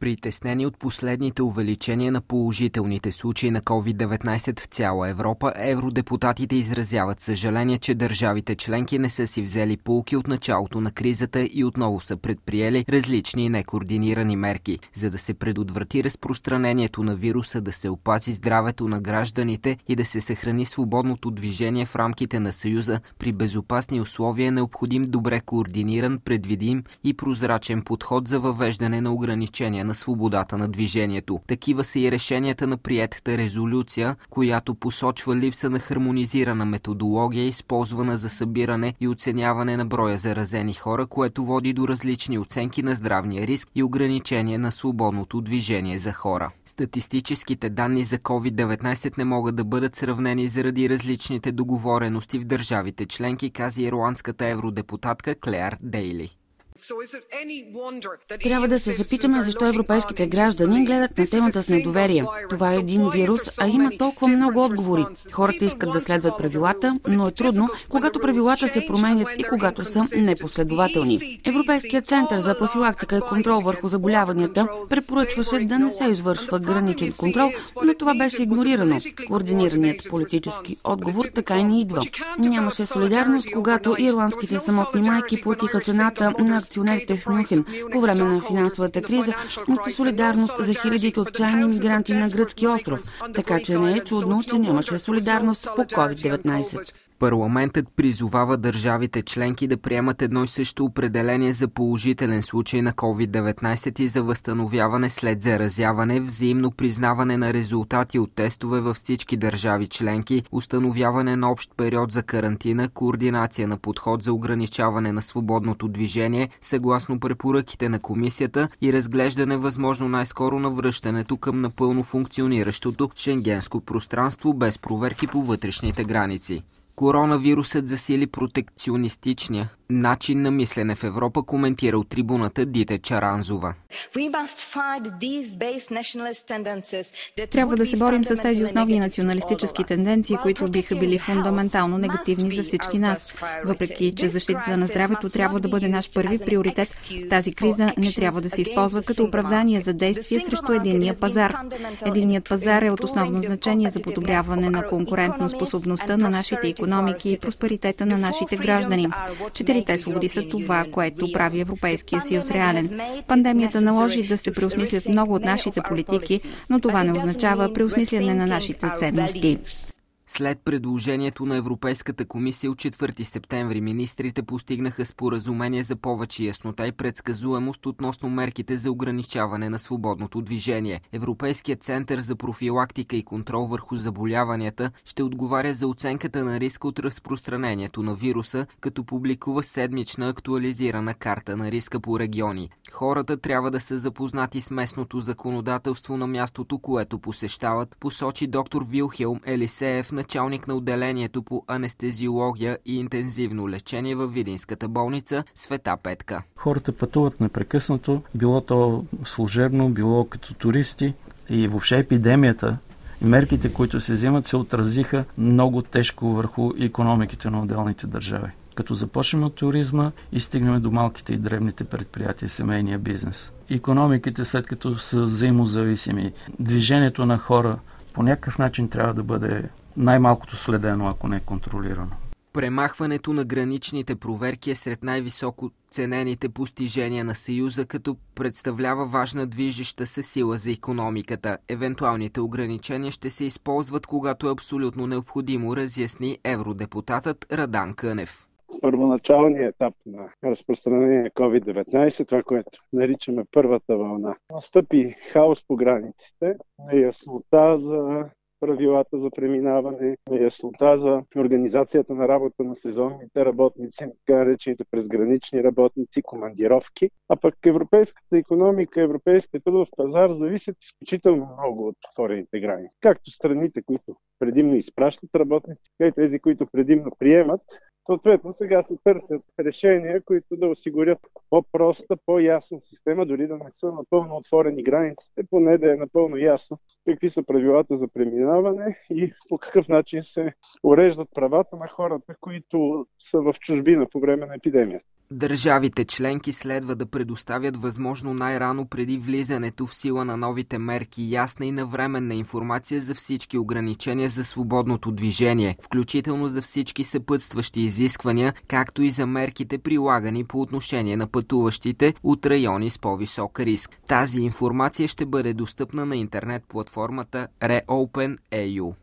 Притеснени от последните увеличения на положителните случаи на COVID-19 в цяла Европа, евродепутатите изразяват съжаление, че държавите членки не са си взели полки от началото на кризата и отново са предприели различни некоординирани мерки, за да се предотврати разпространението на вируса, да се опази здравето на гражданите и да се съхрани свободното движение в рамките на Съюза при безопасни условия е необходим добре координиран, предвидим и прозрачен подход за въвеждане на ограничения на свободата на движението. Такива са и решенията на приетата резолюция, която посочва липса на хармонизирана методология, използвана за събиране и оценяване на броя заразени хора, което води до различни оценки на здравния риск и ограничение на свободното движение за хора. Статистическите данни за COVID-19 не могат да бъдат сравнени заради различните договорености в държавите членки, каза ирландската евродепутатка Клеар Дейли. Трябва да се запитаме защо европейските граждани гледат на темата с недоверие. Това е един вирус, а има толкова много отговори. Хората искат да следват правилата, но е трудно, когато правилата се променят и когато са непоследователни. Европейският център за профилактика и контрол върху заболяванията препоръчваше да не се извършва граничен контрол, но това беше игнорирано. Координираният политически отговор така и не идва. Нямаше солидарност, когато ирландските самотни майки платиха цената на акционерите в Мюнхен по време на финансовата криза, нито солидарност за хилядите отчаяни мигранти на гръцки остров. Така че не е чудно, че нямаше солидарност по COVID-19. Парламентът призовава държавите членки да приемат едно и също определение за положителен случай на COVID-19 и за възстановяване след заразяване, взаимно признаване на резултати от тестове във всички държави членки, установяване на общ период за карантина, координация на подход за ограничаване на свободното движение, съгласно препоръките на комисията и разглеждане възможно най-скоро на връщането към напълно функциониращото шенгенско пространство без проверки по вътрешните граници. Коронавирусът засили протекционистичния начин на мислене в Европа, коментира от трибуната Дите Чаранзова. Трябва да се борим с тези основни националистически тенденции, които биха били фундаментално негативни за всички нас. Въпреки, че защитата на здравето трябва да бъде наш първи приоритет, тази криза не трябва да се използва като оправдание за действие срещу единния пазар. Единният пазар е от основно значение за подобряване на конкурентно способността на нашите економики и просперитета на нашите граждани. Четирите свободи са това, което прави Европейския съюз реален. Пандемията наложи да се преосмислят много от нашите политики, но това не означава преосмисляне на нашите ценности. След предложението на Европейската комисия от 4 септември министрите постигнаха споразумение за повече яснота и предсказуемост относно мерките за ограничаване на свободното движение. Европейският център за профилактика и контрол върху заболяванията ще отговаря за оценката на риска от разпространението на вируса, като публикува седмична актуализирана карта на риска по региони. Хората трябва да са запознати с местното законодателство на мястото, което посещават, посочи доктор Вилхелм Елисеев, началник на отделението по анестезиология и интензивно лечение в Видинската болница Света Петка. Хората пътуват непрекъснато, било то служебно, било като туристи и въобще епидемията мерките, които се вземат, се отразиха много тежко върху економиките на отделните държави като започнем от туризма и стигнем до малките и древните предприятия, семейния бизнес. Економиките, след като са взаимозависими, движението на хора по някакъв начин трябва да бъде най-малкото следено, ако не е контролирано. Премахването на граничните проверки е сред най-високо ценените постижения на Съюза, като представлява важна движеща се сила за економиката. Евентуалните ограничения ще се използват, когато е абсолютно необходимо, разясни евродепутатът Радан Кънев първоначалния етап на разпространение на COVID-19, това, което наричаме първата вълна. Настъпи хаос по границите, неяснота за правилата за преминаване, неяснота за организацията на работа на сезонните работници, така наречените презгранични работници, командировки. А пък европейската економика, европейския трудов пазар зависят изключително много от отворените граници. Както страните, които предимно изпращат работници, така и тези, които предимно приемат, Съответно, сега се търсят решения, които да осигурят по-проста, по-ясна система, дори да не са напълно отворени границите, поне да е напълно ясно какви са правилата за преминаване и по какъв начин се уреждат правата на хората, които са в чужбина по време на епидемията. Държавите членки следва да предоставят възможно най-рано преди влизането в сила на новите мерки ясна и навременна информация за всички ограничения за свободното движение, включително за всички съпътстващи изисквания, както и за мерките прилагани по отношение на пътуващите от райони с по-висок риск. Тази информация ще бъде достъпна на интернет платформата Reopen.eu.